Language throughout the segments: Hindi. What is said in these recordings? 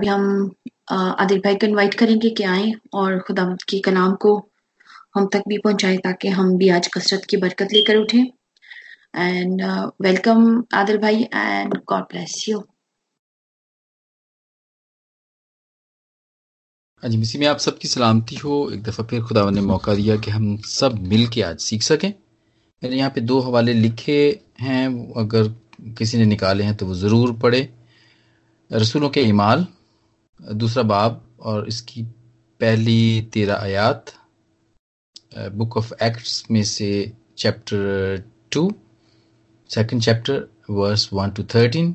अभी हम आदिल भाई को इनवाइट करेंगे कि आए और खुदा के कलाम को हम तक भी पहुँचाए ताकि हम भी आज कसरत की बरकत लेकर उठें। एंड वेलकम आदिल भाई एंड गॉड ब्लेस यू जी मिसी में आप सबकी सलामती हो। एक दफ़ा फिर खुदा ने मौका दिया कि हम सब मिल के आज सीख सकें। मैंने यहाँ पे दो हवाले लिखे हैं अगर किसी ने निकाले हैं तो वो ज़रूर पढ़े। रसूलों के इमाल। दूसरा बाब और इसकी पहली तेरह आयात बुक ऑफ़ एक्ट्स में से chapter two second chapter verse one two thirteen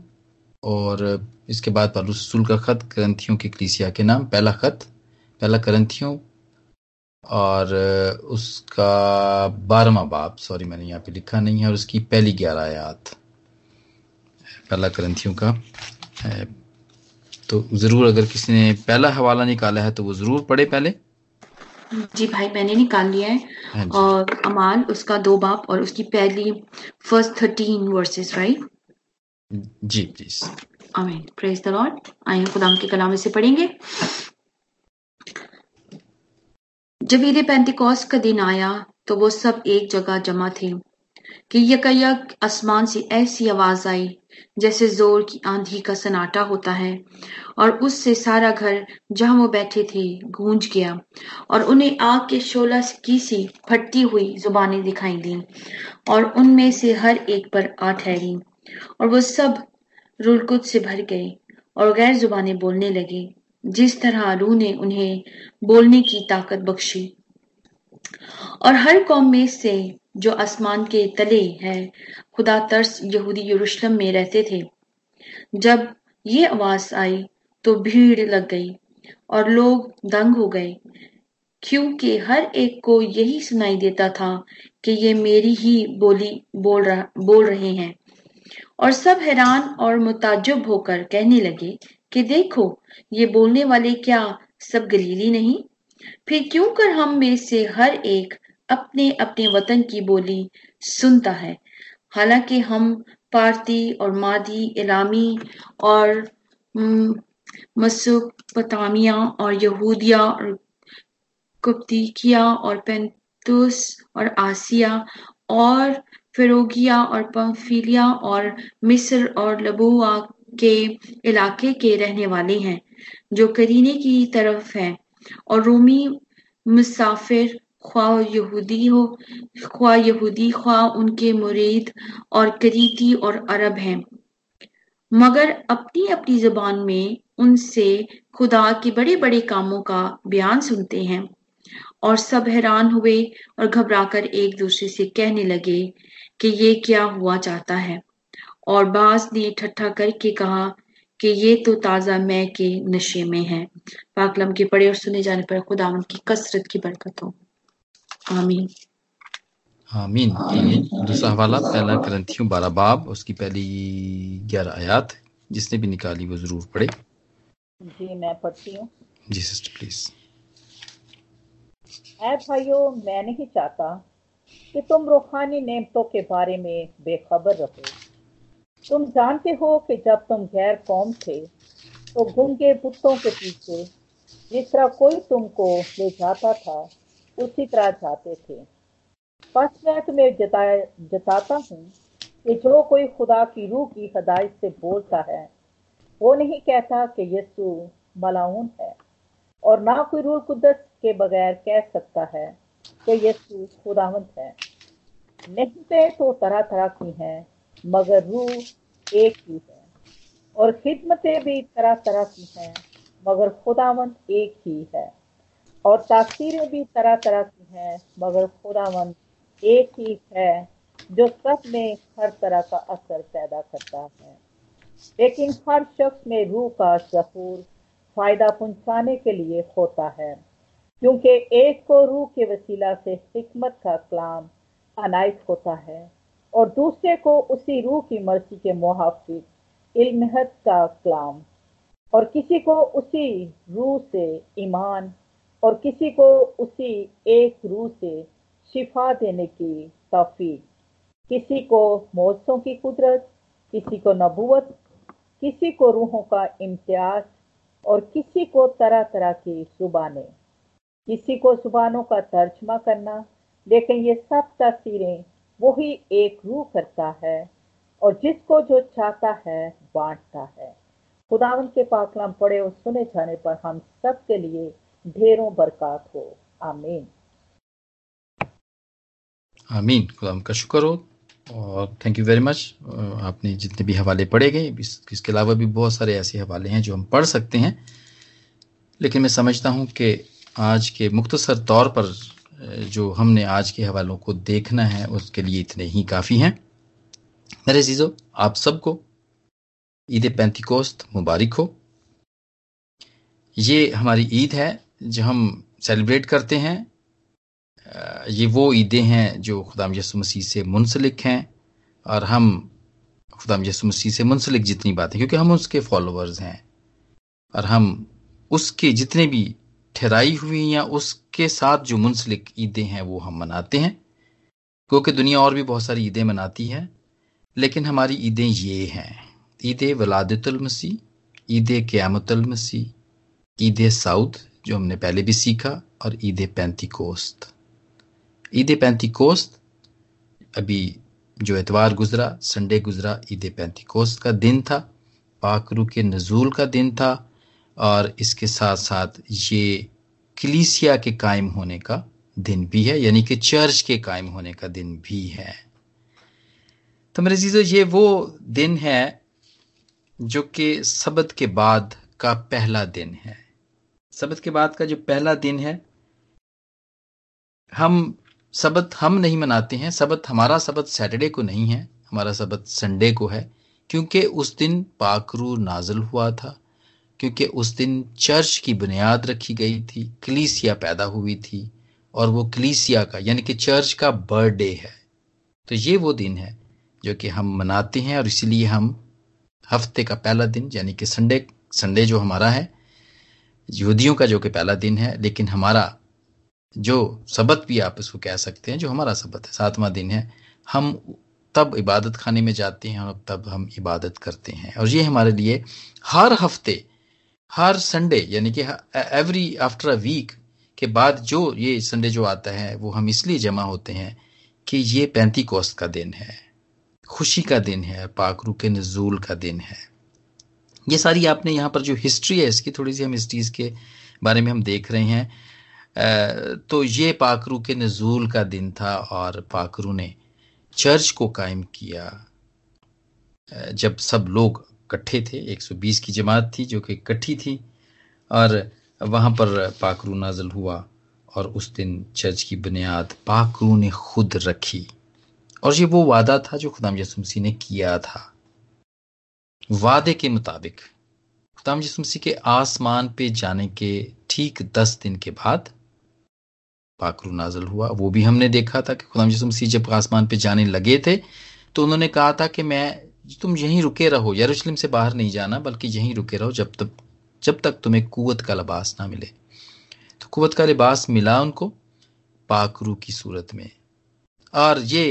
और इसके बाद पालूस का खत ग्रंथियों के क्लीसिया के नाम, पहला खत, पहला करंथियों, और उसका बारहवा बाब सॉरी मैंने यहाँ पे लिखा नहीं है, और उसकी पहली ग्यारह आयात, पहला करंथियों का तो ज़रूर अगर किसी ने पहला हवाला निकाला है तो वो ज़रूर पढ़े पहले। जी भाई मैंने निकाल लिया है। हाँ और अमाल उसका दो बाप और उसकी पहली फ़र्स्ट थर्टीन वर्सेस राइट जी जी आमीन प्रेज द लॉर्ड आइए खुदाम के कलाम से पढ़ेंगे। जब ईद पेंतिकॉस का दिन आया तो वो सब एक जगह जमा थे। कि यकायक आसमान से ऐसी आवाज़ आई, जैसे ज़ोर की आंधी का सनाटा होता है, और उससे सारा घर जहाँ वो बैठे थे गूंज गया, और उन्हें आग के शोला की सी फटती हुई जुबानें दिखाई दी, और उनमें से हर एक पर आ ठहरी, और वो सब रुलकुत से भर गए, और गैर जुबानें बोलने लगे, जिस तरह रूह ने उन्हें बोलने की ताकत बख्शी। और हर कौम में से जो आसमान के तले है। खुदा तरस यहूदी यरूशलेम में रहते थे। जब ये आवाज़ आई तो भीड़ लग गई और लोग दंग हो गए, क्योंकि हर एक को यही सुनाई देता था कि ये मेरी ही बोली, बोल रहा, बोल रहे हैं। और सब हैरान और मुताजुब होकर कहने लगे कि देखो, ये बोलने वाले क्या सब गलीली नहीं? फिर क्यों कर हम में से हर एक अपने अपने वतन की बोली सुनता है। हालाँकि हम पारती और मादी इलामी और मसोपतामिया और यहूदिया और कुप्तिकिया और पेंतुस और आसिया और फिरोगिया और पंफिलिया और मिस्र और लबुआ के इलाके के रहने वाले हैं, जो करीने की तरफ़ है और रोमी मुसाफिर ख्वा यहूदी हो। ख्वा यहूदी ख्वा उनके मुरीद और करीती और अरब हैं। मगर अपनी अपनी जबान में उनसे खुदा के बड़े बड़े कामों का बयान सुनते हैं और सब हैरान हुए और घबराकर एक दूसरे से कहने लगे कि ये क्या हुआ चाहता है? और बास ने ठट्ठा करके कहा कि ये तो ताज़ा मैं के नशे में है। पाकलम के पढ़े और सुने जाने पर खुदा की कसरत की बरकत हो। आमीन। आमीन। दूसरा हवाला पहला ग्रंथियों बारह बाब उसकी पहली ग्यारह आयात जिसने भी निकाली वो ज़रूर पढ़े। जी मैं पढ़ती हूँ। जी सिस्टर प्लीज़। ऐ भाइयों मैं नहीं चाहता कि तुम रूहानी नेमतों के बारे में बेखबर रहो। तुम जानते हो कि जब तुम गैर कौम थे तो गुंगे बुतों के पीछे जिस तरह कोई तुमको ले जाता था उसी तरह जाते थे। बस मैं तुम्हें जताया, जताता हूँ कि जो कोई खुदा की रूह की हदायत से बोलता है, वो नहीं कहता कि यीशु मलाउन है और ना कोई रूह कुदस के बगैर कह सकता है कि यीशु खुदावंत है। नहीं तो तरह तरह की हैं, मगर रूह एक ही है और खिदमतें भी तरह तरह की हैं, मगर खुदावंत एक ही है। और तासीरें भी तरह तरह की हैं, मगर खुदावंत एक ही है, जो सब में हर तरह का असर पैदा करता है। लेकिन हर शख्स में रूह का शहूर फ़ायदा पहुँचाने के लिए होता है, क्योंकि एक को रूह के वसीला से हिकमत का कलाम अनायत होता है और दूसरे को उसी रूह की मर्ज़ी के मुहाफिक इल्महत का कलाम और किसी को उसी रूह से ईमान और किसी को उसी एक रूह से शिफा देने की तोफीक। किसी को मौसों की कुदरत, किसी को नबूवत, किसी को रूहों का इम्तियाज़ और किसी को तरह तरह की जुबानें। किसी को जुबानों का तर्जमा करना, लेकिन ये सब तस्वीरें वही एक रूह करता है और जिसको जो चाहता है बांटता है। खुदावन के पाकलाम पड़े और सुने जाने पर हम सब के लिए ढेरों बरकत हो। आमीन। आमीन। खुदा का शुक्र हो और थैंक यू वेरी मच आपने जितने भी हवाले पढ़े गए इस, इसके अलावा भी बहुत सारे ऐसे हवाले हैं जो हम पढ़ सकते हैं। लेकिन मैं समझता हूँ कि आज के मुख्तसर तौर पर जो हमने आज के हवालों को देखना है उसके लिए इतने ही काफ़ी हैं। मेरे चीज़ों आप सबको ईद पैंतीकोस्त मुबारक हो। ये हमारी ईद है जो हम सेलिब्रेट करते हैं ये वो ईदें हैं जो खुदाम यसु मसीह से मुंसलिक हैं और हम खुदाम यसु मसीह से मुंसलिक जितनी बातें, क्योंकि हम उसके फॉलोअर्स हैं और हम उसके जितने भी ठहराई हुई या उसके साथ जो मुंसलिक ईदें हैं वो हम मनाते हैं, क्योंकि दुनिया और भी बहुत सारी ईदें मनाती है, लेकिन हमारी ईदें ये हैं। ईद वलादतुल मसीह, ईद क़्यामतुल मसीह, ईद साउद जो हमने पहले भी सीखा, और ईद पैंती कोस्त ईद पैंती कोस्त अभी जो एतवार गुजरा, संडे गुजरा, ईद पैंती कोस्त का दिन था पाकरू के नजूल का दिन था, और इसके साथ साथ ये कलीसिया के कायम होने का दिन भी है, यानी कि चर्च के कायम होने का दिन भी है। तो मेरे चीज़ों ये वो दिन है जो कि सबत के बाद का पहला दिन है। सबत के बाद का जो पहला दिन है, हम सबत हम नहीं मनाते हैं, सबत हमारा सबत सैटरडे को नहीं है, हमारा सबत संडे को है, क्योंकि उस दिन पाकरू नाजल हुआ था, क्योंकि उस दिन चर्च की बुनियाद रखी गई थी, कलीसिया पैदा हुई थी, और वो कलीसिया का, यानी कि चर्च का बर्थडे है। तो ये वो दिन है, जो कि हम मनाते हैं, और इसीलिए हम हफ़्ते का पहला दिन, यानी कि संडे संडे जो हमारा है यहूदियों का जो कि पहला दिन है, लेकिन हमारा जो सबत भी आप इसको कह सकते हैं, जो हमारा सबत है, सातवां दिन है, हम तब इबादत खाने में जाते हैं और तब हम इबादत करते हैं। और ये हमारे लिए हर हफ़्ते, हर संडे, यानी कि एवरी आफ्टर अ वीक के बाद जो ये संडे जो आता है, वो हम इसलिए जमा होते हैं कि ये पैंती कोस्त का दिन है, खुशी का दिन है पाकरू के नजूल का दिन है। ये सारी आपने यहाँ पर जो हिस्ट्री है, इसकी थोड़ी सी हम हिस्ट्रीज के बारे में हम देख रहे हैं। तो ये पाकरू के नजूल का दिन था और पाकरू ने चर्च को कायम किया। जब सब लोग इकट्ठे थे 120 की जमात थी जो कि इकट्ठी थी और वहाँ पर पाकरू नाजल हुआ और उस दिन चर्च की बुनियाद पाकरू ने खुद रखी। और ये वो वादा था जो खुदाम यसुमसी ने किया था। वादे के मुताबिक, खुदाम यसुमसी के आसमान पे जाने के ठीक दस दिन के बाद पाकरू नाजल हुआ। वो भी हमने देखा था कि खुदाम यसुमसी जब आसमान पे जाने लगे थे तो उन्होंने कहा था कि मैं, तुम यहीं रुके रहो, यरूशलेम से बाहर नहीं जाना, बल्कि यहीं रुके रहो जब तक जब तक तुम्हें कुवत का लिबास ना मिले। तो कुवत का लिबास मिला उनको पाकरू की सूरत में। और ये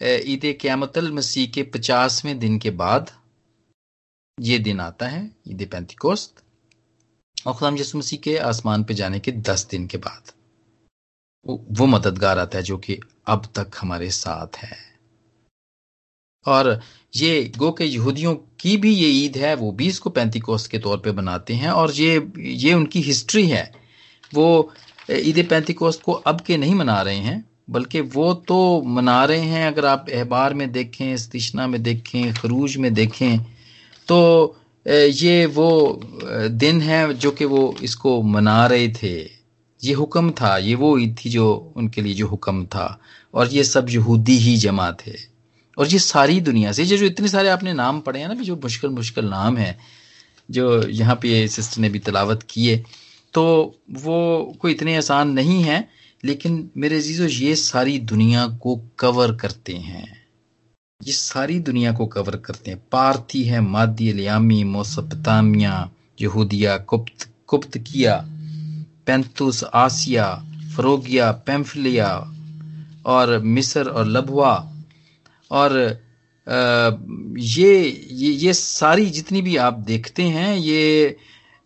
ईद क्यामतल मसीह के पचासवें दिन के बाद ये दिन आता है ईद पैंतीकोस्त और खुदाम यसु मसीह के आसमान पे जाने के दस दिन के बाद। वो मददगार आता है जो कि अब तक हमारे साथ है। और ये गो के यहूदियों की भी ये ईद है, वो भी इसको पैंतीकोस्त के तौर पे बनाते हैं, और ये ये उनकी हिस्ट्री है। वो, ईद पैंतीकोस्त को अब के नहीं मना रहे हैं, बल्कि वो तो मना रहे हैं, अगर आप अहबार में देखें स्तिशना में देखें, खरूज में देखें तो ये वो दिन है जो कि वो इसको मना रहे थे। ये हुक्म था, ये वो ईद थी जो उनके लिए जो हुक्म था। और ये सब यहूदी ही जमा थे। और ये सारी दुनिया से, ये जो इतने सारे आपने नाम पढ़े हैं ना, जो मुश्किल मुश्किल नाम है, जो यहाँ पे सिस्टर ने भी तलावत किए तो वो कोई इतने आसान नहीं है, लेकिन मेरे जीजो ये सारी दुनिया को कवर करते हैं। ये सारी दुनिया को कवर करते हैं। पार्थी है, मादी लियामी मोसपतामिया, यहूदिया कुप्त कुप्त किया पेंतुस, आसिया, फरोगिया, पेम्फलिया और मिस्र और लभवा और ये ये ये सारी जितनी भी आप देखते हैं, ये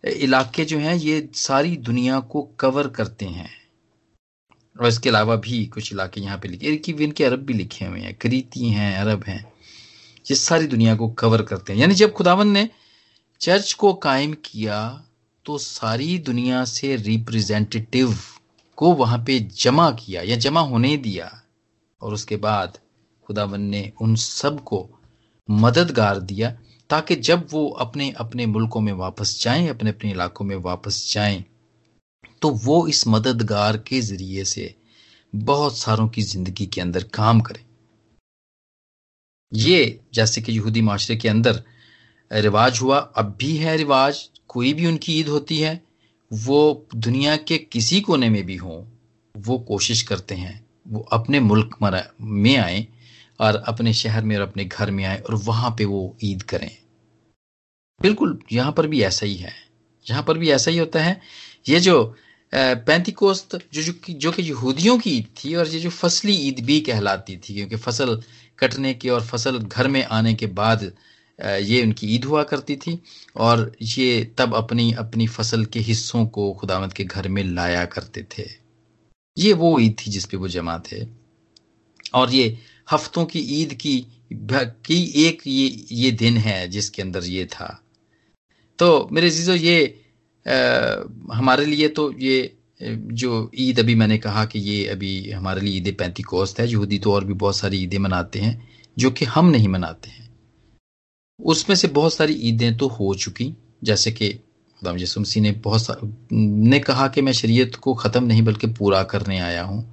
इलाके जो हैं, ये सारी दुनिया को कवर करते हैं। और इसके अलावा भी कुछ इलाके यहाँ पे लिखे, कि इनके अरब भी लिखे हुए हैं क्रीती हैं, अरब हैं, ये सारी दुनिया को कवर करते हैं। यानी जब खुदावन ने चर्च को कायम किया तो सारी दुनिया से रिप्रेजेंटेटिव को वहाँ पे जमा किया, या जमा होने दिया। और उसके बाद खुदावन ने उन सबको मददगार दिया, ताकि जब वो अपने अपने मुल्कों में वापस जाएँ अपने अपने इलाकों में वापस जाएँ तो वो इस मददगार के ज़रिए से बहुत सारों की ज़िंदगी के अंदर काम करें। ये जैसे कि यहूदी माशरे के अंदर रिवाज हुआ, अब भी है रिवाज, कोई भी उनकी ईद होती है, वो दुनिया के किसी कोने में भी हो, वो कोशिश करते हैं, वो अपने मुल्क में आए और अपने शहर में और अपने घर में आए और वहाँ पे वो ईद करें। बिल्कुल, यहाँ पर भी ऐसा ही है। यहाँ पर भी ऐसा ही होता है। ये जो पैंतीकोस्त जो जो जो कि यहूदियों की ईद थी और ये जो फसली ईद भी कहलाती थी, क्योंकि फ़सल कटने के और फ़सल घर में आने के बाद ये उनकी ईद हुआ करती थी और ये तब अपनी अपनी फ़सल के हिस्सों को खुदावंत के घर में लाया करते थे। ये वो ईद थी जिसपे वो जमा थे। और ये हफ्तों की ईद की की एक ये ये दिन है जिसके अंदर ये था। तो मेरे जीजो ये हमारे लिए तो ये जो ईद अभी मैंने कहा कि ये अभी हमारे लिए ईद पैंती कोस्त है, यहूदी तो और भी बहुत सारी ईदें मनाते हैं, जो कि हम नहीं मनाते हैं। उसमें से बहुत सारी ईदें तो हो चुकी, जैसे कि खुदाम यसुमसी ने बहुत ने कहा कि मैं शरीयत को ख़त्म नहीं बल्कि पूरा करने आया हूँ।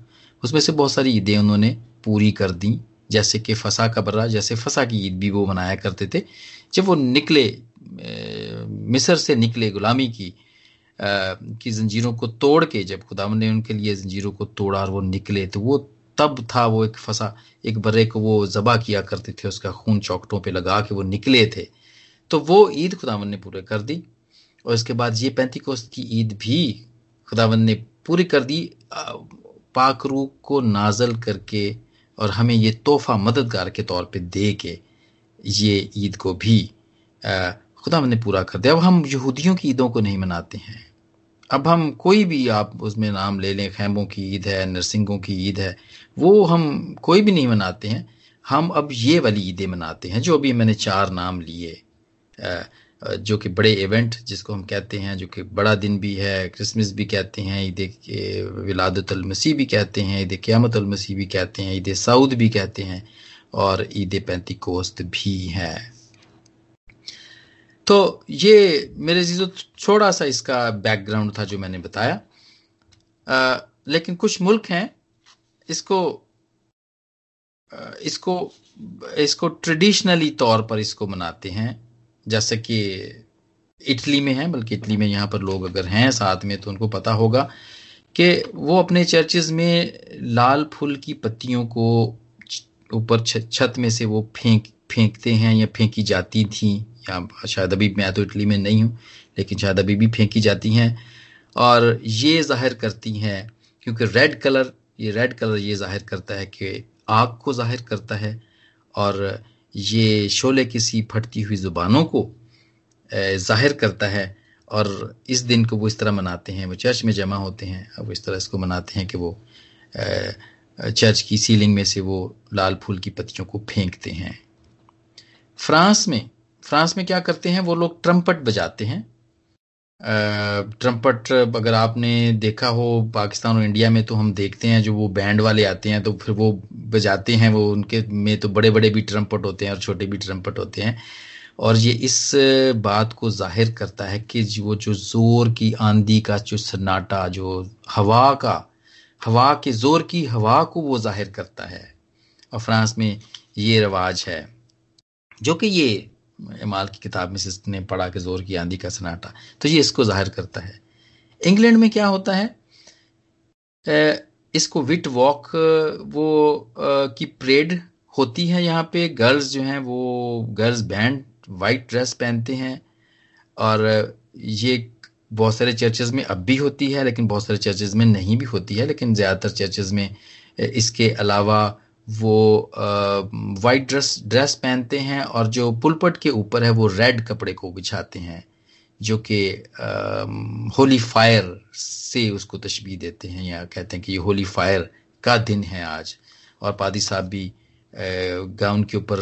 उसमें से बहुत सारी ईदें उन्होंने पूरी कर दी, जैसे कि फसा का बर्रा, जैसे फसा की ईद भी वो मनाया करते थे, जब वो निकले मिस्र से निकले गुलामी की की जंजीरों को तोड़ के, जब खुदावन ने उनके लिए जंजीरों को तोड़ा और वो निकले तो वो तब था वो एक फंसा, एक बर्रे को वो जबा किया करते थे, उसका खून चौकटों पे लगा के वो निकले थे। तो वो ईद खुदावन ने पूरे कर दी, और इसके बाद ये पैंतीकोस्त की ईद भी खुदावन ने पूरी कर दी। पाकरू को नाजल करके और हमें ये तोहफा मददगार के तौर पे दे के ये ईद को भी खुदा ने पूरा कर दिया। अब हम यहूदियों की ईदों को नहीं मनाते हैं। अब हम कोई भी आप उसमें नाम ले लें खैमों की ईद है, नरसिंगों की ईद है, वो हम कोई भी नहीं मनाते हैं। हम अब ये वाली ईदें मनाते हैं, जो अभी मैंने चार नाम लिए। जो कि बड़े इवेंट, जिसको हम कहते हैं, जो कि बड़ा दिन भी है, क्रिसमस भी कहते हैं, ईद विलादतलमसीह भी कहते हैं, ईद क़्यामतलमसीह भी कहते हैं, ईद सऊद भी कहते हैं, और ईद पैंती कोस्त भी है। तो ये मेरे जीजो थोड़ा सा इसका बैकग्राउंड था जो मैंने बताया। आ, लेकिन कुछ मुल्क हैं इसको इसको इसको ट्रेडिशनली तौर पर इसको मनाते हैं। जैसे कि इटली में है बल्कि इटली में यहाँ पर लोग अगर हैं साथ में तो उनको पता होगा कि वो अपने चर्चेज में लाल फूल की पत्तियों को ऊपर छत में से वो फेंक फेंकते हैं या फेंकी जाती थी। या शायद अभी मैं तो इटली में नहीं हूँ, लेकिन शायद अभी भी फेंकी जाती हैं। और ये ज़ाहिर करती हैं, क्योंकि रेड कलर ये रेड कलर ये ज़ाहिर करता है कि आग को ज़ाहिर करता है, और ये शोले किसी फटती हुई ज़ुबानों को ज़ाहिर करता है। और इस दिन को वो इस तरह मनाते हैं, वो चर्च में जमा होते हैं वो इस तरह इसको मनाते हैं कि वो चर्च की सीलिंग में से वो लाल फूल की पत्तियों को फेंकते हैं। फ्रांस में फ्रांस में क्या करते हैं, वो लोग ट्रम्पट बजाते हैं। ट्रम्पट अगर आपने देखा हो पाकिस्तान और इंडिया में तो हम देखते हैं, जो वो बैंड वाले आते हैं तो फिर वो बजाते हैं, वो उनके में तो बड़े बड़े भी ट्रम्पट होते हैं और छोटे भी ट्रम्पट होते हैं। और ये इस बात को ज़ाहिर करता है कि वो जो ज़ोर की आंधी का, जो सन्नाटा, जो हवा का, हवा के ज़ोर की हवा को वो ज़ाहिर करता है। और फ्रांस में ये रवाज है, जो कि ये इमाल की किताब में ने पढ़ा के ज़ोर की आंधी का सनाटा तो ये इसको ज़ाहिर करता है। इंग्लैंड में क्या होता है? इसको विट वॉक, वो की परेड होती है यहाँ पे। गर्ल्स जो हैं, वो गर्ल्स बैंड, वाइट ड्रेस पहनते हैं। और ये बहुत सारे चर्चेज में अब भी होती है, लेकिन बहुत सारे चर्चेज में नहीं भी होती है, लेकिन ज़्यादातर चर्चेज में इसके अलावा वो वाइट ड्रेस ड्रेस पहनते हैं और जो पुलपट के ऊपर है वो रेड कपड़े को बिछाते हैं, जो कि होली फायर से उसको तशबी देते हैं या कहते हैं कि ये होली फायर का दिन है आज। और पादी साहब भी गाउन के ऊपर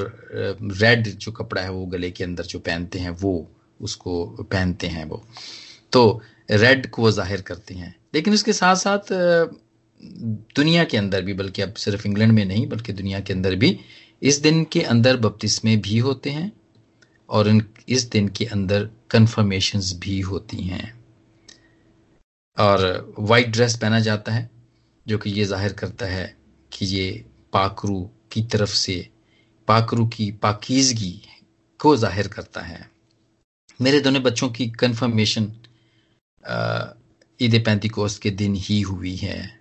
रेड जो कपड़ा है वो गले के अंदर जो पहनते हैं वो उसको पहनते हैं वो। तो रेड को ज़ाहिर करते हैं। लेकिन उसके साथ साथ दुनिया के अंदर भी, बल्कि अब सिर्फ़ इंग्लैंड में नहीं, बल्कि दुनिया के अंदर भी, इस दिन के अंदर बपतिस्मे भी होते हैं और इन, इस दिन के अंदर कन्फर्मेशन भी होती हैं। और वाइट ड्रेस पहना जाता है, जो कि ये ज़ाहिर करता है कि ये पाकरू की तरफ़ से पाकरू की पाकिजगी को ज़ाहिर करता है। मेरे दोनों बच्चों की कन्फर्मेशन ईद पैंतीकोस के दिन ही हुई है।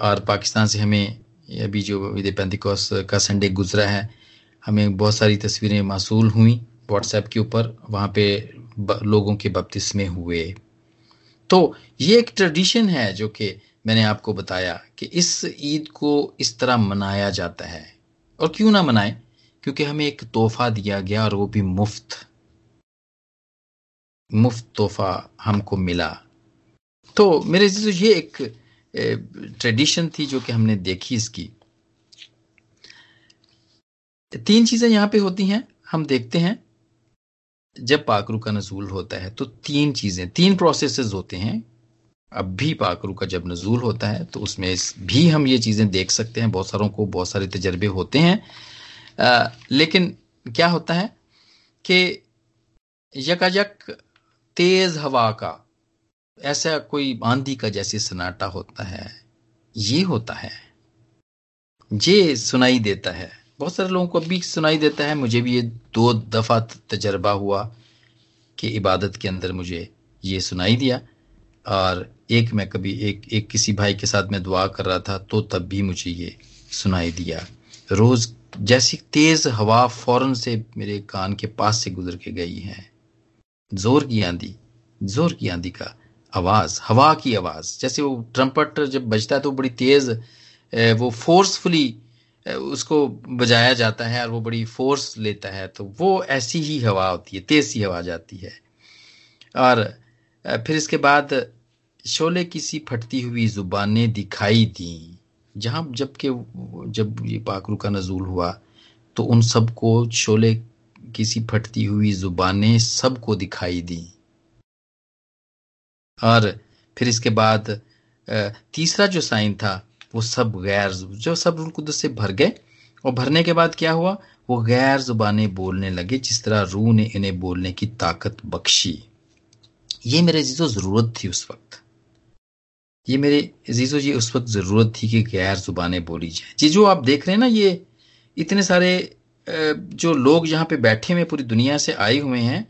और पाकिस्तान से हमें अभी जो ईद पैंतीकोस का संडे गुजरा है, हमें बहुत सारी तस्वीरें मासूल हुई व्हाट्सएप के ऊपर, वहाँ पे लोगों के बपतिस्मे हुए। तो ये एक ट्रेडिशन है जो कि मैंने आपको बताया कि इस ईद को इस तरह मनाया जाता है। और क्यों ना मनाए? क्योंकि हमें एक तोहफा दिया गया और वो भी मुफ़्त। मुफ़्त तोहफा हमको मिला। तो मेरे ये एक ट्रेडिशन थी जो कि हमने देखी इसकी। तीन चीज़ें यहाँ पे होती हैं हम देखते हैं। जब पाकरू का नजूल होता है तो तीन चीज़ें तीन प्रोसेसेस होते हैं। अब भी पाकरू का जब नजूल होता है तो उसमें भी हम ये चीज़ें देख सकते हैं। बहुत सारों को बहुत सारे तजर्बे होते हैं। आ, लेकिन क्या होता है कि यकायक तेज हवा का ऐसा कोई आंधी का जैसे सन्नाटा होता है, ये होता है। ये सुनाई देता है। बहुत सारे लोगों को अभी सुनाई देता है। मुझे भी ये दो दफ़ा तजर्बा हुआ कि इबादत के अंदर मुझे ये सुनाई दिया। और एक मैं कभी एक एक किसी भाई के साथ मैं दुआ कर रहा था तो तब भी मुझे ये सुनाई दिया। रोज जैसी तेज हवा फ़ौरन से मेरे कान के पास से गुजर के गई है। ज़ोर की आंधी, ज़ोर की आंधी का आवाज़, हवा की आवाज़। जैसे वो ट्रम्पट जब बजता है तो बड़ी तेज वो फोर्सफुली उसको बजाया जाता है और वो बड़ी फोर्स लेता है। तो वो ऐसी ही हवा होती है, तेज सी हवा जाती है। और फिर इसके बाद शोले की सी फटती हुई जुबानें दिखाई दी। जहाँ जबकि जब ये पाखरू का नजूल हुआ तो उन सबको शोले किसी फटती हुई जुबानें सबको दिखाई दी। और फिर इसके बाद तीसरा जो साइन था, वो सब गैर जो सब रुल से भर गए, और भरने के बाद क्या हुआ? वो गैर जुबाने बोलने लगे, जिस तरह रूह ने इन्हें बोलने की ताकत बख्शी। ये मेरे जीजो ज़रूरत थी उस वक्त। ये मेरे जीजो जी उस वक्त ज़रूरत थी कि गैर जुबाने बोली जाए। जी, जो आप देख रहे हैं ना, ये इतने सारे जो लोग यहाँ पे बैठे हुए पूरी दुनिया से आए हुए हैं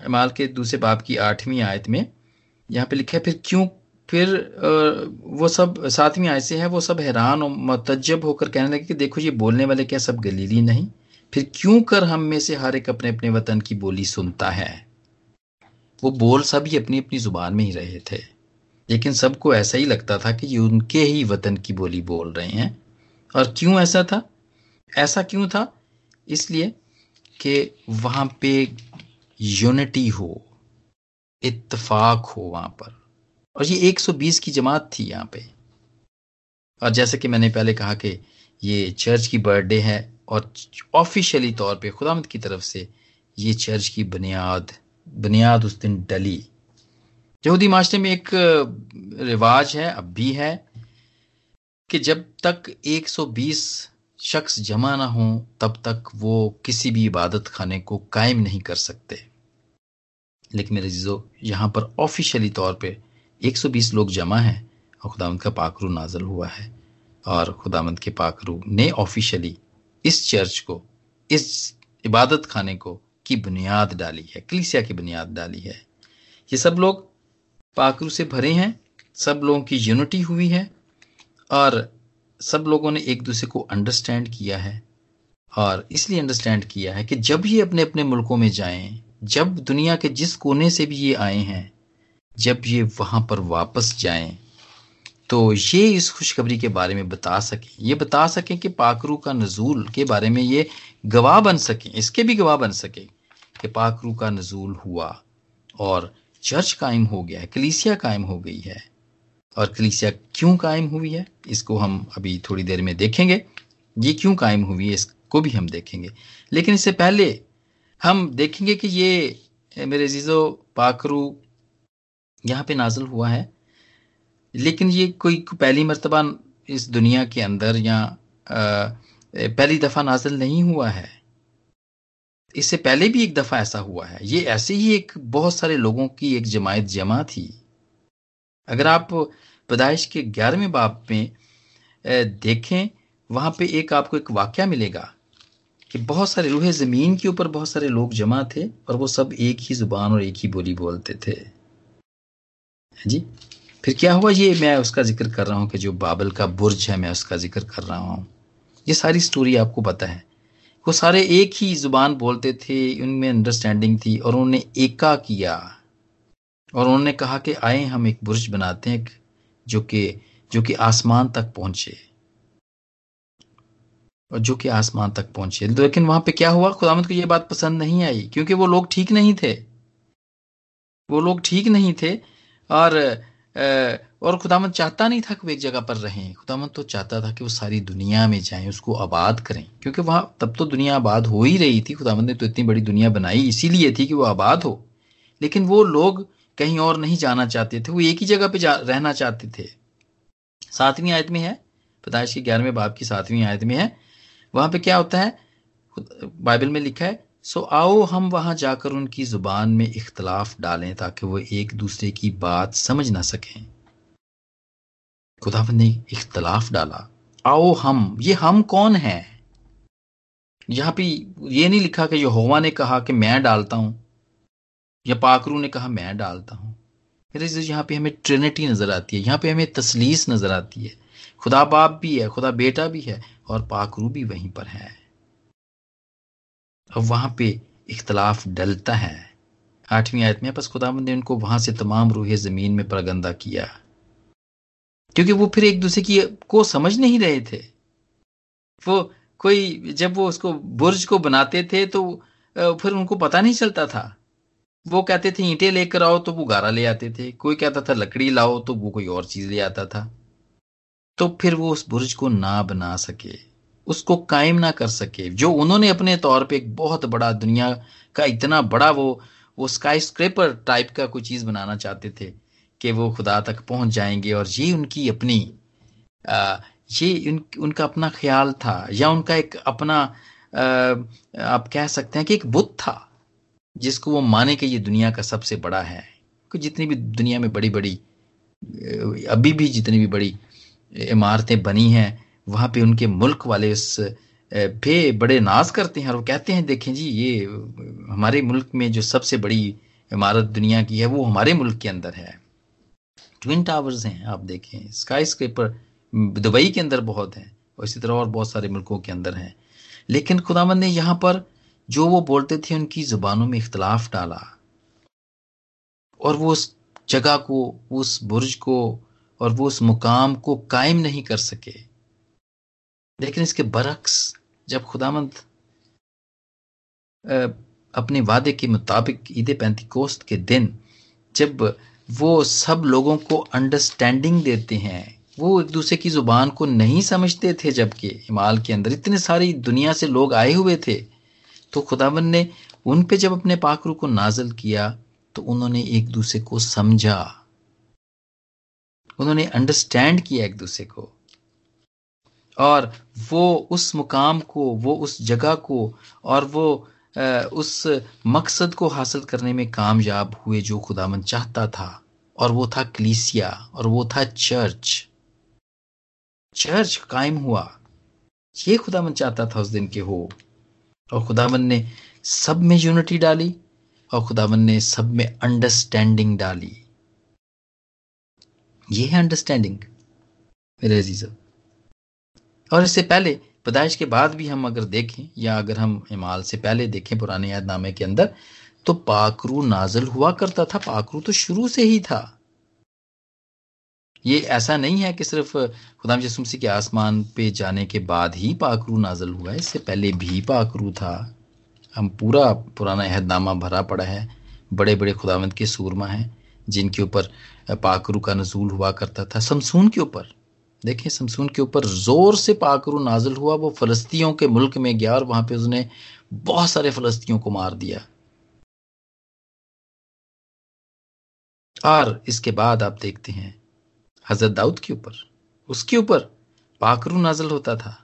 हिमाल के दूसरे बाप की आठवीं आयत में यहाँ पे लिखा है, फिर क्यों? फिर वो सब, सातवीं आयत से है, वो सब हैरान और मतजब होकर कहने लगे कि देखो ये बोलने वाले क्या सब गलीली नहीं? फिर क्यों कर हम में से हर एक अपने अपने वतन की बोली सुनता है? वो बोल सभी अपनी अपनी ज़ुबान में ही रहे थे, लेकिन सबको ऐसा ही लगता था कि ये उनके ही वतन की बोली बोल रहे हैं। और क्यों ऐसा था? ऐसा क्यों था? इसलिए कि वहाँ पे यूनिटी हो, इत्तेफाक हो वहाँ पर। और ये 120 की जमात थी यहाँ पे। और जैसे कि मैंने पहले कहा कि ये चर्च की बर्थडे है और ऑफिशियली तौर पे खुदामद की तरफ़ से ये चर्च की बुनियाद बुनियाद उस दिन डली। यहूदी माशरे में एक, रिवाज है, अब भी है, कि जब तक 120 शख्स जमा ना हो, तब तक वो किसी भी इबादत खाने को कायम नहीं कर सकते। लेकिन मेरे जीजो यहाँ पर ऑफिशियली तौर पे 120 लोग जमा हैं और खुदावंद का पाकरू नाजल हुआ है। और खुदावंद के पाकरू ने ऑफिशियली इस चर्च को, इस इबादत खाने को की बुनियाद डाली है, कलीसिया की बुनियाद डाली है। ये सब लोग पाकरू से भरे हैं, सब लोगों की यूनिटी हुई है और सब लोगों ने एक दूसरे को अंडरस्टैंड किया है और इसलिए अंडरस्टैंड किया है कि जब ये अपने अपने मुल्कों में जाएँ, जब दुनिया के जिस कोने से भी ये आए हैं, जब ये वहाँ पर वापस जाएँ तो ये इस खुशखबरी के बारे में बता सकें। ये बता सकें कि पाकरू का नजूल के बारे में ये गवाह बन सकें, इसके भी गवाह बन सके कि पाकरू का नजूल हुआ और चर्च कायम हो गया है कलीसिया कायम हो गई है। और कलीसिया क्यों कायम हुई है, इसको हम अभी थोड़ी देर में देखेंगे। ये क्यों कायम हुई है, इसको भी हम देखेंगे। लेकिन इससे पहले हम देखेंगे कि ये मेरे जीजो पाकरू यहाँ पे नाजल हुआ है। लेकिन ये कोई पहली मरतबा इस दुनिया के अंदर या पहली दफ़ा नाजल नहीं हुआ है। इससे पहले भी एक दफ़ा ऐसा हुआ है। ये ऐसे ही एक बहुत सारे लोगों की एक जमायत जमा थी। अगर आप पैदाइश के ग्यारहवें बाप में देखें, वहाँ पे एक आपको एक वाक्य मिलेगा कि बहुत सारे रूहे ज़मीन के ऊपर बहुत सारे लोग जमा थे और वो सब एक ही ज़ुबान और एक ही बोली बोलते थे। जी? फिर क्या हुआ ये? मैं उसका ज़िक्र कर रहा हूँ कि जो बाबल का बुर्ज है, मैं उसका ज़िक्र कर रहा हूँ। ये सारी स्टोरी आपको पता है। वो सारे एक ही ज़ुबान बोलते थे, उनमें अंडरस्टैंडिंग थी और उन्होंने एका किया। और उन्होंने कहा कि आए हम एक बुर्ज बनाते हैं जो कि जो कि आसमान तक पहुँचे। और जो कि आसमान तक पहुँचे। लेकिन वहाँ पे क्या हुआ? खुदामद को यह बात पसंद नहीं आई, क्योंकि वो लोग ठीक नहीं थे। वो लोग ठीक नहीं थे और और खुदामंद चाहता नहीं था कि वो एक जगह पर रहें। खुदामंद तो चाहता था कि वो सारी दुनिया में जाएँ, उसको आबाद करें। क्योंकि वहाँ तब तो दुनिया आबाद हो ही रही थी। खुदामंद ने तो इतनी बड़ी दुनिया बनाई, इसीलिए थी कि वो आबाद हो। लेकिन वो लोग कहीं और नहीं जाना चाहते थे, वो एक ही जगह पे रहना चाहते थे। सातवीं आयत में है पैदाइश के ग्यारहवें बाप की सातवीं आयत में है। वहाँ पे क्या होता है? बाइबल में लिखा है, सो आओ हम वहाँ जाकर उनकी ज़ुबान में इख्तलाफ डालें ताकि वो एक दूसरे की बात समझ ना सकें। खुदावन ने इख्तलाफ डाला, आओ हम, ये हम कौन है? यहाँ पे ये नहीं लिखा कि यहोवा ने कहा कि मैं डालता हूँ। या पाकरू ने कहा, मैं डालता हूँ। यहाँ पे हमें ट्रिनिटी नज़र आती है, यहाँ पे हमें तसलीस नज़र आती है। खुदा बाप भी है, खुदा बेटा भी है, और पाकरू भी वहीं पर है। अब वहाँ पे इख्तलाफ डलता है। आठवीं आयत में, बस खुदा ने उनको वहाँ से तमाम रूहे ज़मीन में प्रगंदा किया। क्योंकि वो फिर एक दूसरे की को समझ नहीं रहे थे। वो कोई, जब वो उसको बुर्ज को बनाते थे तो फिर उनको पता नहीं चलता था। वो कहते थे ईंटें लेकर आओ तो वो गारा ले आते थे। कोई कहता था लकड़ी लाओ तो वो कोई और चीज़ ले आता था। तो फिर वो उस बुर्ज को ना बना सके उसको कायम ना कर सके जो उन्होंने अपने तौर पे एक बहुत बड़ा दुनिया का इतना बड़ा वो वो स्काई स्क्रेपर टाइप का कोई चीज़ बनाना चाहते थे कि वो खुदा तक पहुँच जाएँगे और ये उनकी अपनी आ, ये उन, उनका अपना ख्याल था या उनका एक अपना आ, आप कह सकते हैं कि एक बुत था। जिसको वो माने कि ये दुनिया का सबसे बड़ा है। कि जितनी भी दुनिया में बड़ी बड़ी अभी भी जितनी भी बड़ी इमारतें बनी हैं, वहाँ पे उनके मुल्क वाले उस पे बड़े नाज करते हैं और वो कहते हैं, देखें जी, ये हमारे मुल्क में जो सबसे बड़ी इमारत दुनिया की है, वो हमारे मुल्क के अंदर है। ट्विन टावर्स हैं, आप देखें स्काई स्क्रेपर दुबई के अंदर बहुत हैं और इसी तरह और बहुत सारे मुल्कों के अंदर हैं। लेकिन खुदामंद ने यहाँ पर जो वो बोलते थे उनकी जुबानों में इख्तलाफ डाला। और वो उस जगह को, उस बुर्ज को और वो उस मुकाम को कायम नहीं कर सके। लेकिन इसके बरक्स जब खुदामंद अपने वादे के मुताबिक ईद पैंती कोस्त के दिन जब वो सब लोगों को अंडरस्टैंडिंग देते हैं, वो एक दूसरे की ज़ुबान को नहीं समझते थे जबकि हिमाल के अंदर इतने सारी दुनिया से लोग आए हुए थे तो खुदावन ने उन पे जब अपने पाखरू को नाजल किया तो उन्होंने एक दूसरे को समझा। उन्होंने अंडरस्टैंड किया एक दूसरे को। और वो उस मुकाम को, वो उस जगह को, और वो उस मकसद को हासिल करने में कामयाब हुए जो खुदामन चाहता था। और वो था क्लीसिया, और वो था चर्च। चर्च कायम हुआ। ये खुदामन चाहता था उस दिन के हो। और खुदावन ने सब में यूनिटी डाली और खुदावन ने सब में अंडरस्टैंडिंग डाली। ये है अंडरस्टैंडिंग मेरे अज़ीज़। और इससे पहले, पैदाइश के बाद भी हम अगर देखें या अगर हम इमाल से पहले देखें पुराने यादनामे के अंदर तो पाकरू नाजल हुआ करता था पाकरू तो शुरू से ही था। ये ऐसा नहीं है कि सिर्फ़ खुदाम यसुमसी के आसमान पे जाने के बाद ही पाकरू नाजल हुआ है। इससे पहले भी पाकरू था। हम पूरा पुराना अहदनामा भरा पड़ा है। बड़े बड़े खुदावंत के सूरमा हैं, जिनके ऊपर पाकरू का नजूल हुआ करता था। समसून के ऊपर, देखें, समसून के ऊपर ज़ोर से पाकरू नाजल हुआ। वो फलस्तियों के मुल्क में गया और वहाँ पे उसने बहुत सारे फलस्तियों को मार दिया। और इसके बाद आप देखते हैं हज़रत दाऊद के ऊपर। उसके ऊपर पाकरू नाजल होता था।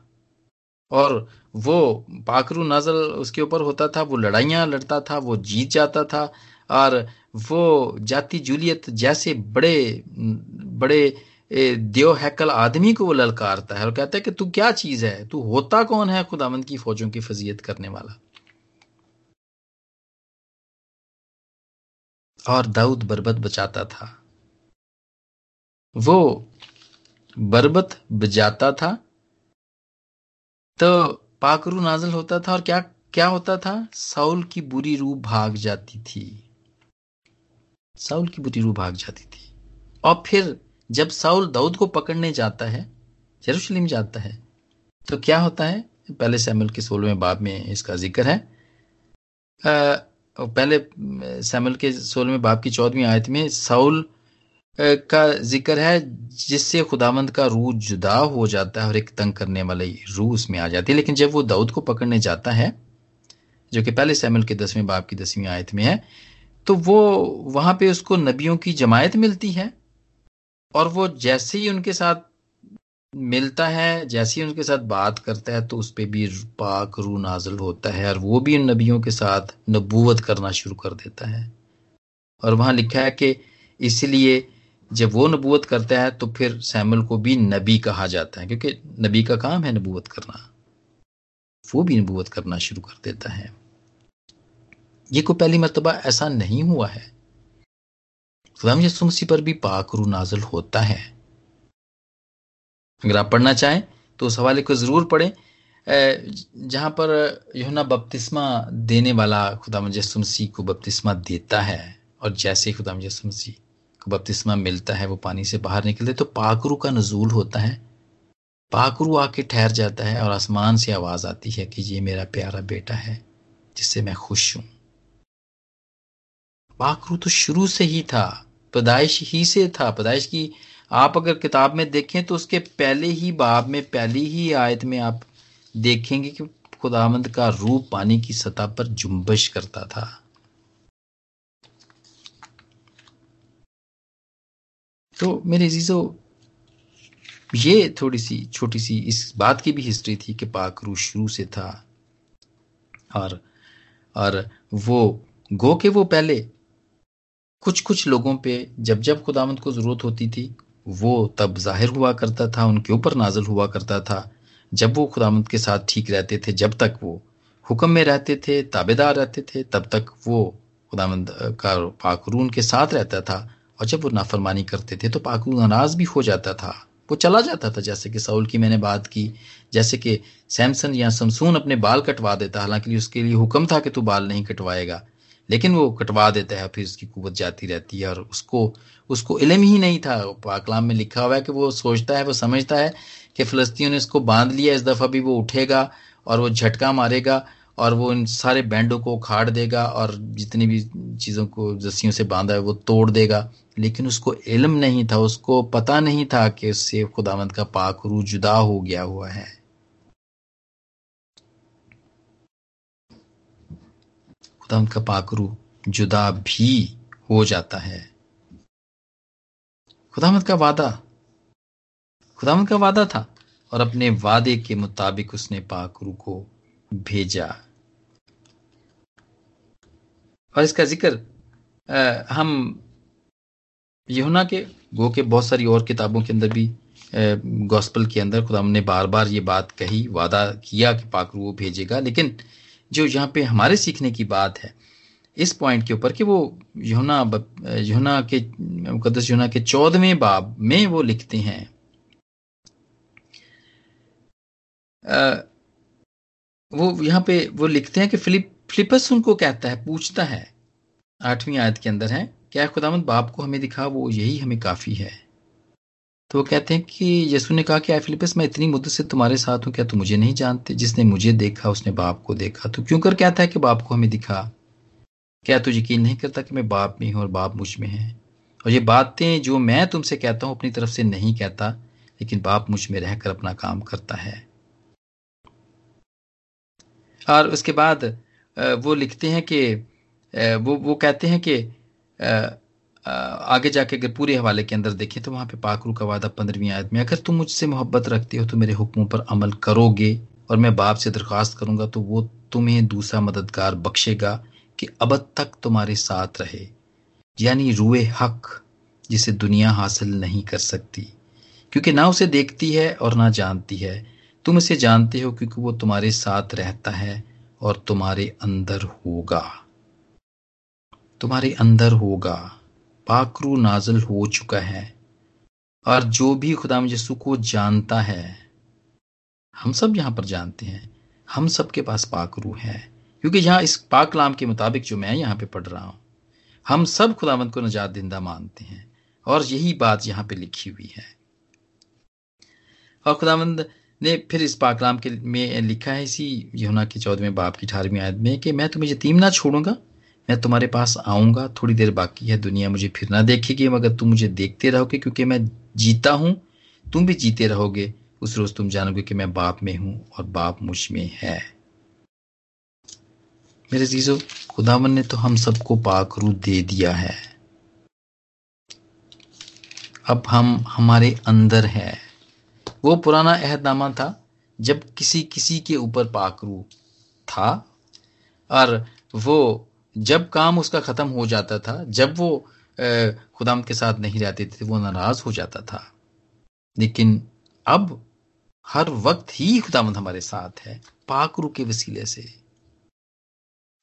और वो पाकरू नाजल उसके ऊपर होता था, वो लड़ाइयाँ लड़ता था, वो जीत जाता था। और वो जाति जूलियत जैसे बड़े बड़े देव हैकल आदमी को वो ललकारता है और कहता है कि तू क्या चीज़ है? तू होता कौन है खुदामंद की फौजों की फजीयत करने वाला? और दाऊद बरबत बचाता था। वो बरबत बजाता था तो पाकरू नाजल होता था और क्या क्या होता था? साउल की बुरी रूह भाग जाती थी। साउल की बुरी रूह भाग जाती थी। और फिर जब साउल दाऊद को पकड़ने जाता है यरूशलेम जाता है तो क्या होता है? पहले सैमल के सोलहवें बाब में इसका ज़िक्र है। आ, पहले सैमल के सोलहवें बाब की चौदहवीं आयत में साउल का ज़िक्र है जिससे खुदावंद का रूह जुदा हो जाता है और एक तंग करने वाली रूह उसमें आ जाती है। लेकिन जब वो दाऊद को पकड़ने जाता है, जो कि पहले सैमल के दसवें बाप की दसवीं आयत में है तो वो वहाँ पे उसको नबियों की जमायत मिलती है और वो जैसे ही उनके साथ मिलता है, जैसे ही उनके साथ बात करता है तो उस पर भी पाक रू नाजल होता है और वो भी उन नबियों के साथ नबूवत करना शुरू कर देता है। और वहाँ लिखा है कि इसलिए जब वो नबूत करता है तो फिर सैमल को भी नबी कहा जाता है, क्योंकि नबी का काम है नबूत करना। वो भी नबूत करना शुरू कर देता है। ये को पहली मरतबा ऐसा नहीं हुआ है। खुदाम यसुमसी पर भी पाकरू नाजल होता है। अगर आप पढ़ना चाहें तो उस हवाले को ज़रूर पढ़ें। जहाँ पर योना बपतिस्मा देने वाला खुदा यसुमसी को बपतिस्मा देता है, और जैसे खुदा यसुमसी को बपतिस्मा मिलता है वो पानी से बाहर निकलते तो पाकरू का नजूल होता है। पाकरू आके ठहर जाता है और आसमान से आवाज़ आती है कि ये मेरा प्यारा बेटा है, जिससे मैं खुश हूँ। पाखरू तो शुरू से ही था, पैदाइश ही से था। पैदाइश की आप अगर किताब में देखें तो उसके पहले ही बाब में, पहली ही आयत में आप देखेंगे कि खुदामंद का रूप पानी की सतह पर जुम्बश करता था। तो मेरे जीजो ये थोड़ी सी छोटी सी इस बात की भी हिस्ट्री थी कि पाकरू शुरू से था। और और वो, गो के वो पहले कुछ कुछ लोगों पे जब जब खुदामंद को ज़रूरत होती थी, वो तब ज़ाहिर हुआ करता था, उनके ऊपर नाजल हुआ करता था। जब वो खुदामंद के साथ ठीक रहते थे, जब तक वो हुक्म में रहते थे, ताबेदार रहते थे, तब तक वो खुदामंद का पाकरून के साथ रहता था। और जब वो नाफरमानी करते थे तो पाकरू नाराज़ भी हो जाता था। वो चला जाता था, जैसे कि सऊल की मैंने बात की, जैसे कि सैमसन या समसून अपने बाल कटवा देता, हालाँकि उसके लिए हुक्म था कि तू बाल नहीं कटवाएगा। लेकिन वो कटवा देता है, फिर उसकी कुवत जाती रहती है और उसको उसको इलम ही नहीं था। पाकलाम में लिखा हुआ है कि वो सोचता है, वो समझता है कि फ़लस्तियों ने इसको बाँध लिया, इस दफ़ा भी वो उठेगा और वो झटका मारेगा और वो इन सारे बैंडों को उखाड़ देगा और जितनी भी चीज़ों को, रस्सियों से बांधा है, वो तोड़ देगा। लेकिन उसको इलम नहीं था, उसको पता नहीं था कि उससे खुदावंद का पाक रू जुदा हो गया हुआ है। खुदा का पाकरू जुदा भी हो जाता है। खुदामद का वादा। खुदामद का वादा था और अपने वादे के मुताबिक उसने पाकरू को भेजा। और इसका ज़िक्र हम यहुना के गो के बहुत सारी और किताबों के अंदर भी गॉस्पल के अंदर खुदा ने बार बार ये बात कही, वादा किया कि पाकरू वो भेजेगा। लेकिन जो यहाँ पे हमारे सीखने की बात है, इस पॉइंट के ऊपर कि वो युना युना के मुकदस युना के चौदहवें बाब में वो लिखते हैं वो यहाँ पे वो लिखते हैं कि फिलिप, फिलिपस उनको कहता है, पूछता है, आठवीं आयत के अंदर है, क्या खुदामंद बाप को हमें दिखा, वो यही हमें काफ़ी है। तो वो कहते हैं कि यीशु ने कहा कि आई फिलिपस, मैं इतनी मुद्दत से तुम्हारे साथ हूँ, क्या तुम मुझे नहीं जानते? जिसने मुझे देखा, उसने बाप को देखा। तो क्यों कर कहता है कि बाप को हमें दिखा? क्या तू यकीन नहीं करता कि मैं बाप में हूँ और बाप मुझमें है? और ये बातें जो मैं तुमसे कहता हूँ, अपनी तरफ़ से नहीं कहता, लेकिन बाप मुझमें रहकर अपना काम करता है। और उसके बाद वो लिखते हैं कि वो वो कहते हैं कि आगे जाके अगर पूरे हवाले के अंदर देखें तो वहाँ पे पाकरू का वादा पंद्रहवीं आयत में अगर तुम मुझसे मोहब्बत रखते हो तो मेरे हुक्मों पर अमल करोगे और मैं बाप से दरख्वास्त करूँगा तो वो तुम्हें दूसरा मददगार बख्शेगा कि अब तक तुम्हारे साथ रहे। यानी रुए हक, जिसे दुनिया हासिल नहीं कर सकती, क्योंकि ना उसे देखती है और ना जानती है। तुम इसे जानते हो क्योंकि वो तुम्हारे साथ रहता है और तुम्हारे अंदर होगा। तुम्हारे अंदर होगा। पाकरू नाजल हो चुका है और जो भी खुदा यसु को जानता है, हम सब यहाँ पर जानते हैं। हम सब के पास पाकरू है। क्योंकि यहाँ इस पाकलाम के मुताबिक जो मैं यहाँ पे पढ़ रहा हूँ, हम सब खुदावंत को नजात दिंदा मानते हैं और यही बात यहाँ पे लिखी हुई है। और खुदावंद ने फिर इस पाकलाम के में लिखा है इसी यमुना के चौदहवें बाप की अठारहवीं आयत में कि मैं तुम्हें यतीम ना छोड़ूँगा, मैं तुम्हारे पास आऊँगा, थोड़ी देर बाकी है, दुनिया मुझे फिर ना देखेगी, मगर तुम मुझे देखते रहोगे क्योंकि मैं जीता हूँ, तुम भी जीते रहोगे, उस रोज तुम जानोगे कि मैं बाप में हूँ और बाप मुझमें है। मेरे चीज़ों खुदावन ने तो हम सबको पाक रू दे दिया है। अब हम हमारे अंदर है। वो पुराना अहदनामा था, जब किसी किसी के ऊपर पाकरू था, और वो, जब काम उसका खत्म हो जाता था, जब वो खुदाम के साथ नहीं रहते थे, वो नाराज़ हो जाता था। लेकिन अब हर वक्त ही खुदामंद हमारे साथ है पाकरू के वसीले से।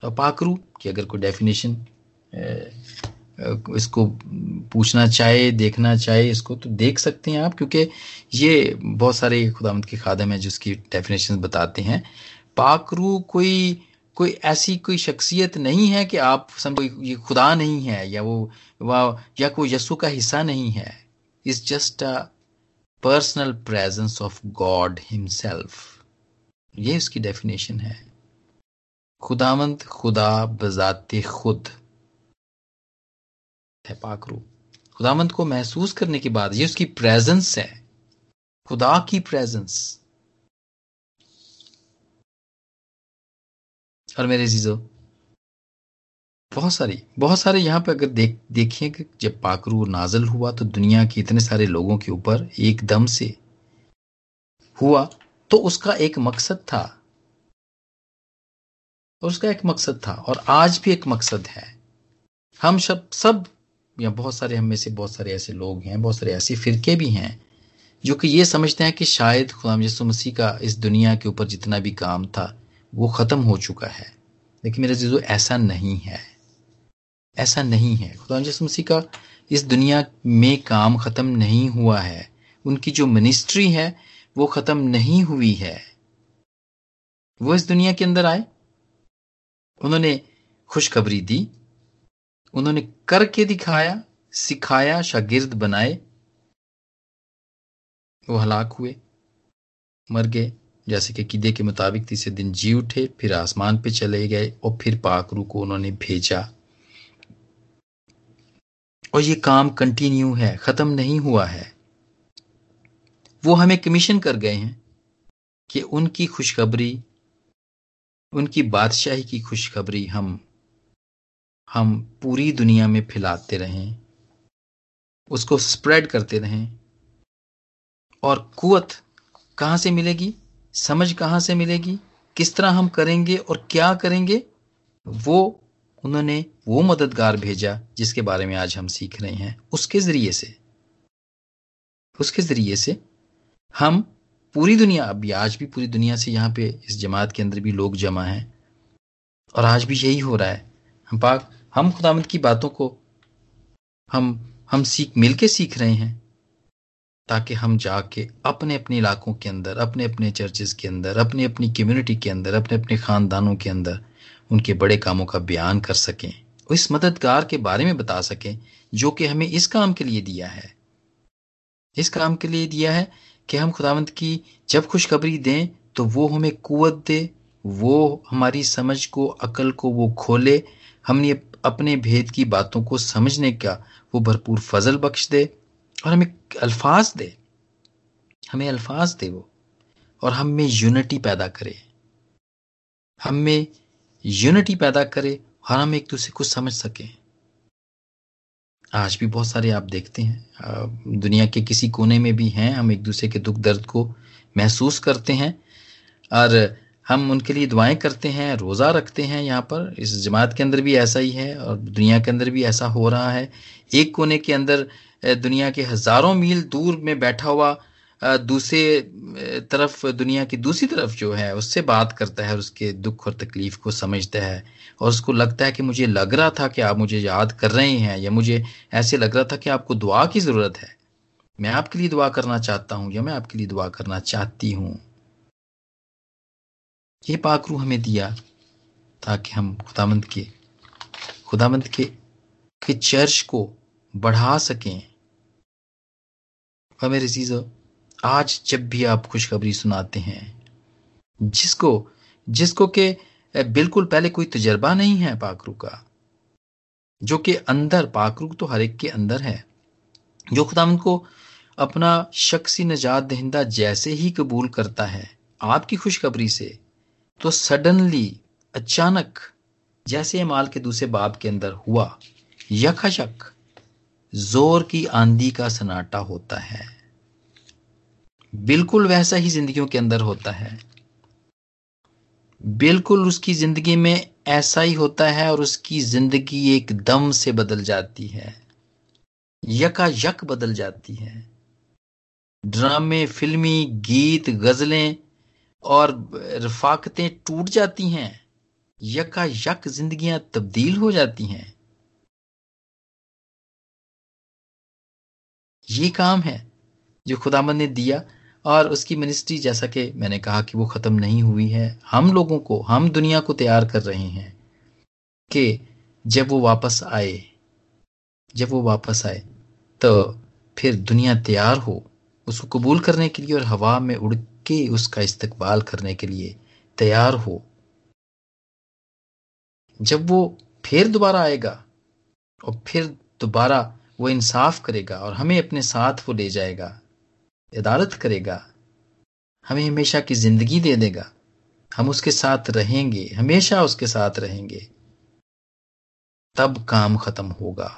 और पाकरू की अगर कोई डेफिनेशन इसको पूछना चाहे, देखना चाहे, इसको तो देख सकते हैं आप, क्योंकि ये बहुत सारे खुदामंद के खादम हैं जिसकी डेफिनेशन बताते हैं। पाकरू कोई कोई ऐसी कोई शख्सियत नहीं है कि आप समझो ये खुदा नहीं है, या वो वह या कोई यसु का हिस्सा नहीं है। Is just a personal presence of God himself ये इसकी डेफिनेशन है। खुदावंत खुदा बजाते खुद। है पाकरू खुदावंत को महसूस करने के बाद ये उसकी प्रेजेंस है। खुदा की प्रेजेंस और मेरे जीजो बहुत सारी, बहुत सारे यहाँ पे अगर देख, देखिए कि जब पाकरू नाजल हुआ तो दुनिया के इतने सारे लोगों के ऊपर एकदम से हुआ तो उसका एक मकसद था। और उसका एक मकसद था, और आज भी एक मकसद है। हम सब सब या बहुत सारे हम में से बहुत सारे ऐसे लोग हैं, बहुत सारे ऐसे फिरके भी हैं, जो कि ये समझते हैं कि शायद खुदाम यसु मसीह का इस दुनिया के ऊपर जितना भी काम था, वो खत्म हो चुका है। लेकिन मेरे जीजो ऐसा नहीं है। ऐसा नहीं है। खुदा मसीह का इस दुनिया में काम खत्म नहीं हुआ है। उनकी जो मिनिस्ट्री है, वो खत्म नहीं हुई है। वो इस दुनिया के अंदर आए। उन्होंने खुशखबरी दी। उन्होंने करके दिखाया, सिखाया, शागिर्द बनाए। वो हलाक हुए, मर गए। जैसे कि किदे के मुताबिक तीसरे दिन जी उठे, फिर आसमान पे चले गए और फिर पाकरू को उन्होंने भेजा। और ये काम कंटिन्यू है, खत्म नहीं हुआ है। वो हमें कमीशन कर गए हैं कि उनकी खुशखबरी, उनकी बादशाही की खुशखबरी हम हम पूरी दुनिया में फैलाते रहें, उसको स्प्रेड करते रहें, और कुत कहाँ से मिलेगी, समझ कहाँ से मिलेगी, किस तरह हम करेंगे और क्या करेंगे, वो उन्होंने वो मददगार भेजा जिसके बारे में आज हम सीख रहे हैं। उसके ज़रिए से, उसके ज़रिए से हम पूरी दुनिया अभी आज भी पूरी दुनिया से यहाँ पे इस जमात के अंदर भी लोग जमा हैं, और आज भी यही हो रहा है। हम पाक हम खुदामद की बातों को हम हम सीख, मिलके सीख रहे हैं, ताकि हम जाके अपने अपने इलाकों के अंदर, अपने अपने चर्चेज के अंदर, अपनी अपनी कम्युनिटी के अंदर, अपने अपने ख़ानदानों के अंदर उनके बड़े कामों का बयान कर सकें इस मददगार के बारे में बता सकें, जो कि हमें इस काम के लिए दिया है। इस काम के लिए दिया है कि हम खुदावंत की जब खुशखबरी दें तो वो हमें कुवत दे, वो हमारी समझ को, अकल को वो खोले, हमने अपने भेद की बातों को समझने का वो भरपूर फजल बख्श दे और हमें अल्फाज दे। हमें अल्फाज दे वो। और हम में यूनिटी पैदा करे। हम में यूनिटी पैदा करे और हम एक दूसरे को समझ सकें। आज भी बहुत सारे आप देखते हैं। दुनिया के किसी कोने में भी हैं, हम एक दूसरे के दुख दर्द को महसूस करते हैं। और हम उनके लिए दुआएँ करते हैं, रोज़ा रखते हैं यहाँ पर। इस जमात के अंदर भी ऐसा ही है और दुनिया के अंदर भी ऐसा हो रहा है। एक कोने के अंदर दुनिया के हज़ारों मील दूर में बैठा हुआ दूसरे तरफ़, दुनिया की दूसरी तरफ़ जो है, उससे बात करता है और उसके दुख और तकलीफ़ को समझता है और उसको लगता है कि मुझे लग रहा था कि आप मुझे याद कर रहे हैं या मुझे ऐसे लग रहा था कि आपको दुआ की ज़रूरत है। मैं आपके लिए दुआ करना चाहता हूँ या मैं आपके लिए दुआ करना चाहती हूँ? ये पाकरू हमें दिया ताकि हम खुदामंद के खुदामंद के, के चर्च को बढ़ा सकें। और मेरे चीज़ों आज जब भी आप खुशखबरी सुनाते हैं जिसको जिसको के बिल्कुल पहले कोई तजर्बा नहीं है पाकरू का जो कि अंदर पाकरू तो हर एक के अंदर है जो खुदा को अपना शख्सी नजात दहिंदा जैसे ही कबूल करता है आपकी खुशखबरी से तो सडनली अचानक, जैसे माल के दूसरे बाब के अंदर हुआ यकशक ज़ोर की आंधी का सनाटा होता है। बिल्कुल वैसा ही जिंदगियों के अंदर होता है। बिल्कुल उसकी ज़िंदगी में ऐसा ही होता है और उसकी ज़िंदगी एक दम से बदल जाती है। यका यक बदल जाती है। ड्रामे, फिल्मी, गीत, गजलें और रफाकतें टूट जाती हैं यका यक जिंदगियाँ तब्दील हो जाती हैं। ये काम है जो खुदामद ने दिया और उसकी मिनिस्ट्री जैसा कि मैंने कहा कि वो ख़त्म नहीं हुई है। हम लोगों को, हम दुनिया को तैयार कर रहे हैं कि जब वो वापस आए, जब वो वापस आए तो फिर दुनिया तैयार हो, उसको कबूल करने के लिए और हवा में उड़ के उसका इस्तकबाल करने के लिए तैयार हो। जब वो फिर दोबारा आएगा और फिर दोबारा वो इंसाफ करेगा और हमें अपने साथ वो ले जाएगा इदारत करेगा, हमें हमेशा की ज़िंदगी दे देगा। हम उसके साथ रहेंगे, हमेशा उसके साथ रहेंगे। तब काम खत्म होगा।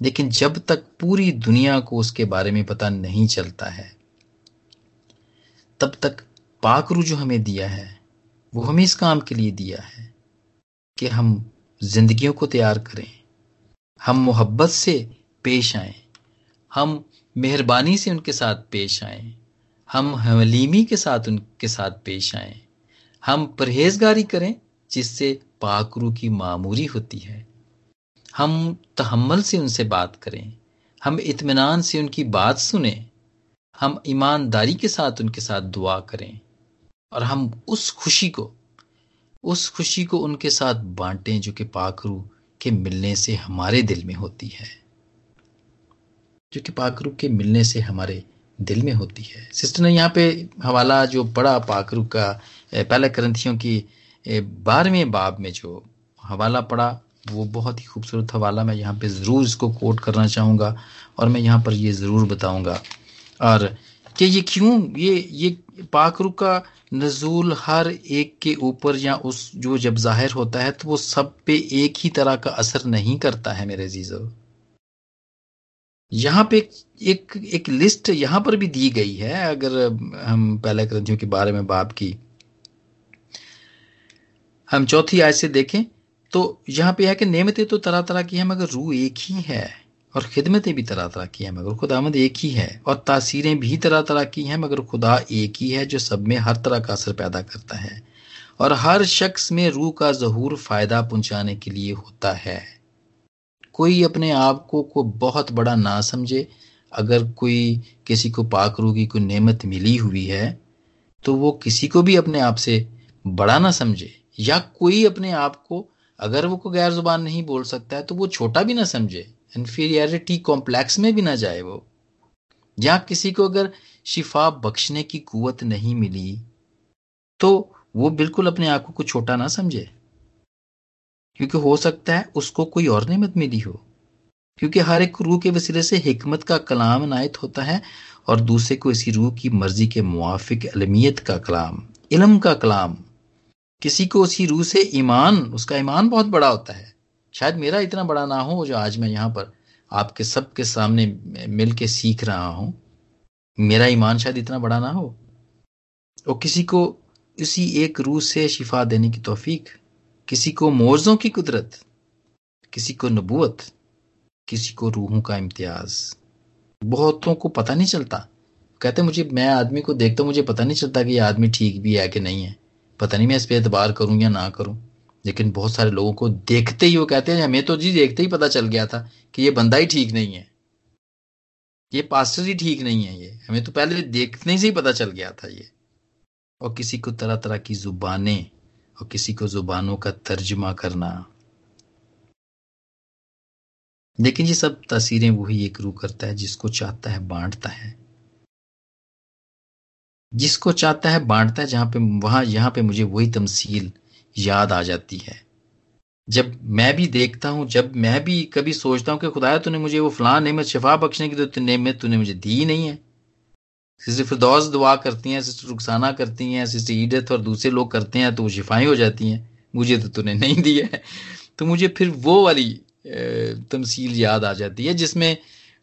लेकिन जब तक पूरी दुनिया को उसके बारे में पता नहीं चलता है तब तक पाकरू जो हमें दिया है, वो हमें इस काम के लिए दिया है कि हम जिंदगियों को तैयार करें। हम मोहब्बत से पेश आए। हम मेहरबानी से उनके साथ पेश आए। हम हलीमी के साथ उनके साथ पेश आए। हम परहेजगारी करें, जिससे पाकरू की मामूरी होती है। हम तहमल से उनसे बात करें। हम इत्मीनान से उनकी बात सुने। हम ईमानदारी के साथ उनके साथ दुआ करें और हम उस खुशी को, उस खुशी को उनके साथ बांटें जो कि पाकरू के मिलने से हमारे दिल में होती है। जो कि पाकरू के मिलने से हमारे दिल में होती है। सिस्टर ने यहाँ पे हवाला जो पढ़ा पाकरू का पहले ग्रंथियों की बारहवें बाब में जो हवाला पढ़ा, वो बहुत ही खूबसूरत हवाला मैं यहाँ पे ज़रूर इसको कोट करना चाहूँगा और मैं यहाँ पर ये ज़रूर बताऊँगा। और कि ये क्यों, ये ये पाकरू का नजूल हर एक के ऊपर या उस जो जब ज़ाहिर होता है तो वो सब पे एक ही तरह का असर नहीं करता है मेरे जीजो यहाँ पे एक एक लिस्ट यहाँ पर भी दी गई है, अगर हम पहले ग्रंथियों के बारे में बाप की। हम चौथी आय से देखें तो यहाँ पे है कि नियमतें तो तरह तरह की है, मगर रूह एक ही है। और खिदमतें भी तरह तरह की हैं, मगर खुदामद एक ही है और तासीरें भी तरह तरह की हैं, मगर खुदा एक ही है जो सब में हर तरह का असर पैदा करता है और हर शख्स में रूह का जहूर फ़ायदा पहुँचाने के लिए होता है। कोई अपने आप को को बहुत बड़ा ना समझे, अगर कोई किसी को पाक रू की कोई नेमत मिली हुई है तो वो किसी को भी अपने आप से बड़ा ना समझे। या कोई अपने आप को, अगर वो को गैर ज़ुबान नहीं बोल सकता है तो वो छोटा भी ना समझे। इन्फीरियरिटी कॉम्प्लेक्स में भी ना जाए वो। या किसी को अगर शिफा बख्शने की कुवत नहीं मिली तो वो बिल्कुल अपने आप को छोटा ना समझे। क्योंकि हो सकता है उसको कोई और नेमत मिली हो। क्योंकि हर एक रूह के वसीले से हिकमत का कलाम नायत होता है और दूसरे को इसी रूह की मर्ज़ी के मुआफिक अलमियत का कलाम, इलम का कलाम। किसी को उसी रूह से ईमान, उसका ईमान बहुत बड़ा होता है। शायद मेरा इतना बड़ा ना हो जो आज मैं यहाँ पर आपके सबके सामने मिल के सीख रहा हूँ। मेरा ईमान शायद इतना बड़ा ना हो। और किसी को उसी एक रूह से शिफा देने की तोफीक, किसी को मोर्जों की कुदरत, किसी को नबूत किसी को रूहों का इम्तियाज़। बहुतों को पता नहीं चलता। कहते मुझे, मैं आदमी को देखता मुझे पता नहीं चलता कि ये आदमी ठीक भी है कि नहीं है। पता नहीं मैं इस पर एतबार करूँ या ना करूँ। लेकिन बहुत सारे लोगों को देखते ही वो कहते हैं, हमें तो जी देखते ही पता चल गया था कि ये बंदा ही ठीक नहीं है। ये पास्टर ही ठीक नहीं है ये। हमें तो पहले देखने से ही पता चल गया था ये। और किसी को तरह तरह की जुबानें और किसी को जुबानों का तर्जमा करना। लेकिन ये सब तस्वीरें वही एक रू करता है जिसको चाहता है बांटता है। जिसको चाहता है बांटता है, जहाँ पे, वहाँ, यहाँ पे मुझे वही तमसील याद आ जाती है। जब मैं भी देखता हूँ, जब मैं भी कभी सोचता हूँ कि खुदाया तूने मुझे वो फलां नेमत, शफा बख्शने की तो नेमत तूने मुझे दी नहीं है। सिस्टर फिरदौस दुआ करती हैं, सिस्टर रुखसाना करती हैं, सिस्टर ईडत और दूसरे लोग करते हैं तो वो शिफाई हो जाती हैं। मुझे तो तूने नहीं दी है। तो मुझे फिर वो वाली तमसील याद आ जाती है, जिसमें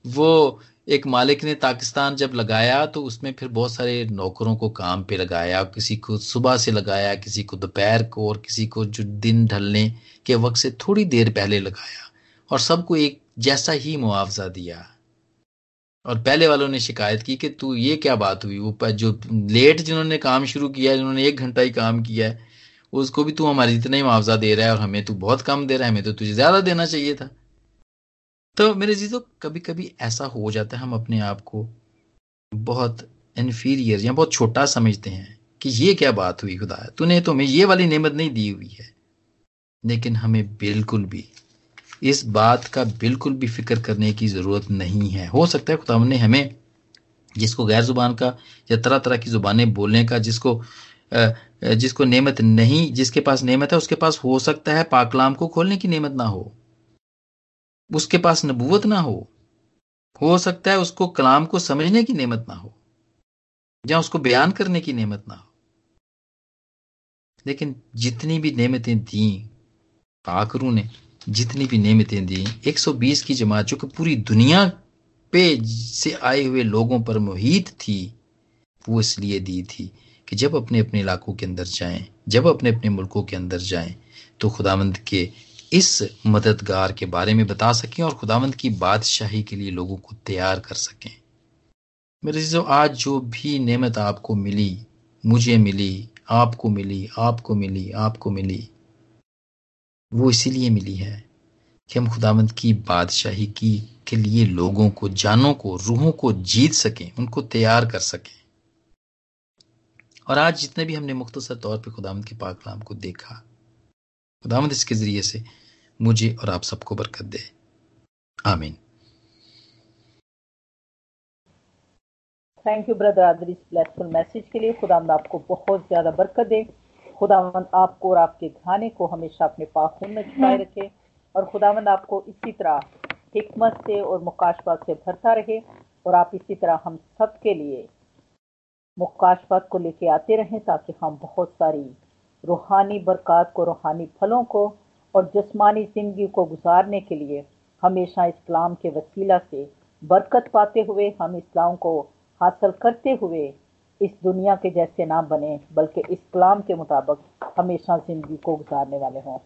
वो एक मालिक ने पाकिस्तान जब लगाया तो उसमें फिर बहुत सारे नौकरों को काम पे लगाया, किसी को सुबह से लगाया, किसी को दोपहर को और किसी को जो दिन ढलने के वक्त से थोड़ी देर पहले लगाया और सबको एक जैसा ही मुआवजा दिया। और पहले वालों ने शिकायत की कि तू ये क्या बात हुई? वो जो लेट जिन्होंने काम शुरू किया, जिन्होंने एक घंटा ही काम किया है, उसको भी तू हमारी इतना ही मुआवजा दे रहा है और हमें तू बहुत कम दे रहा है, हमें तो तुझे ज़्यादा देना चाहिए था। तो मेरे चीज़ों कभी कभी ऐसा हो जाता है हम अपने आप को बहुत इन्फीरियर या बहुत छोटा समझते हैं कि ये क्या बात हुई खुदा, तूने तो हमें ये वाली नेमत नहीं दी हुई है। लेकिन हमें बिल्कुल भी इस बात का बिल्कुल भी फ़िक्र करने की ज़रूरत नहीं है। हो सकता है खुदा ने हमें जिसको गैर ज़ुबान का या तरह तरह की जुबानें बोलने का, जिसको जिसको नेमत नहीं, जिसके पास नेमत है, उसके पास हो सकता है पाकलाम को खोलने की नेमत ना हो। उसके पास नबूवत ना हो। हो सकता है उसको कलाम को समझने की नेमत ना हो, या उसको बयान करने की नेमत ना हो। लेकिन जितनी भी नेमतें दी आकरू ने जितनी भी नेमतें दी 120 की जमात जो कि पूरी दुनिया पे से आए हुए लोगों पर मुहित थी, वो इसलिए दी थी कि जब अपने अपने इलाकों के अंदर जाएँ, जब अपने अपने मुल्कों के अंदर जाएँ तो खुदावंद के इस मददगार के बारे में बता सकें और खुदावंद की बादशाही के लिए लोगों को तैयार कर सकें। मेरे जो आज जो भी नेमत आपको मिली, मुझे मिली, आपको मिली आपको मिली आपको मिली, वो इसीलिए मिली है कि हम खुदावंद की बादशाही की, के लिए लोगों को, जानों को, रूहों को जीत सकें, उनको तैयार कर सकें। और आज जितने भी हमने मुख्तसर तौर पे खुदावंद के पाकलाम को देखा खुदावंद इसके ज़रिए से मुझे और आप सबको बरकत दे। आमीन। थैंक यू ब्रदर आदर इस ब्लेसफुल मैसेज के लिए। खुदावंद आपको बहुत ज़्यादा बरकत दे। खुदावंद आपको और आपके घाने को हमेशा अपने पाक में छुपाए रखे। और खुदावंद आपको इसी तरह हिकमत से और मुकाशबात से भरता रहे। और आप इसी तरह हम सब के लिए मुकाशबात को लेके आते रहें ताकि हम बहुत सारी रूहानी बरकत को, रूहानी फलों को और जिस्मानी ज़िंदगी को गुजारने के लिए हमेशा इस्लाम के वसीला से बरकत पाते हुए हम इस्लाम को हासिल करते हुए इस दुनिया के जैसे ना बने, बल्कि इस्लाम के मुताबिक हमेशा ज़िंदगी को गुजारने वाले हों।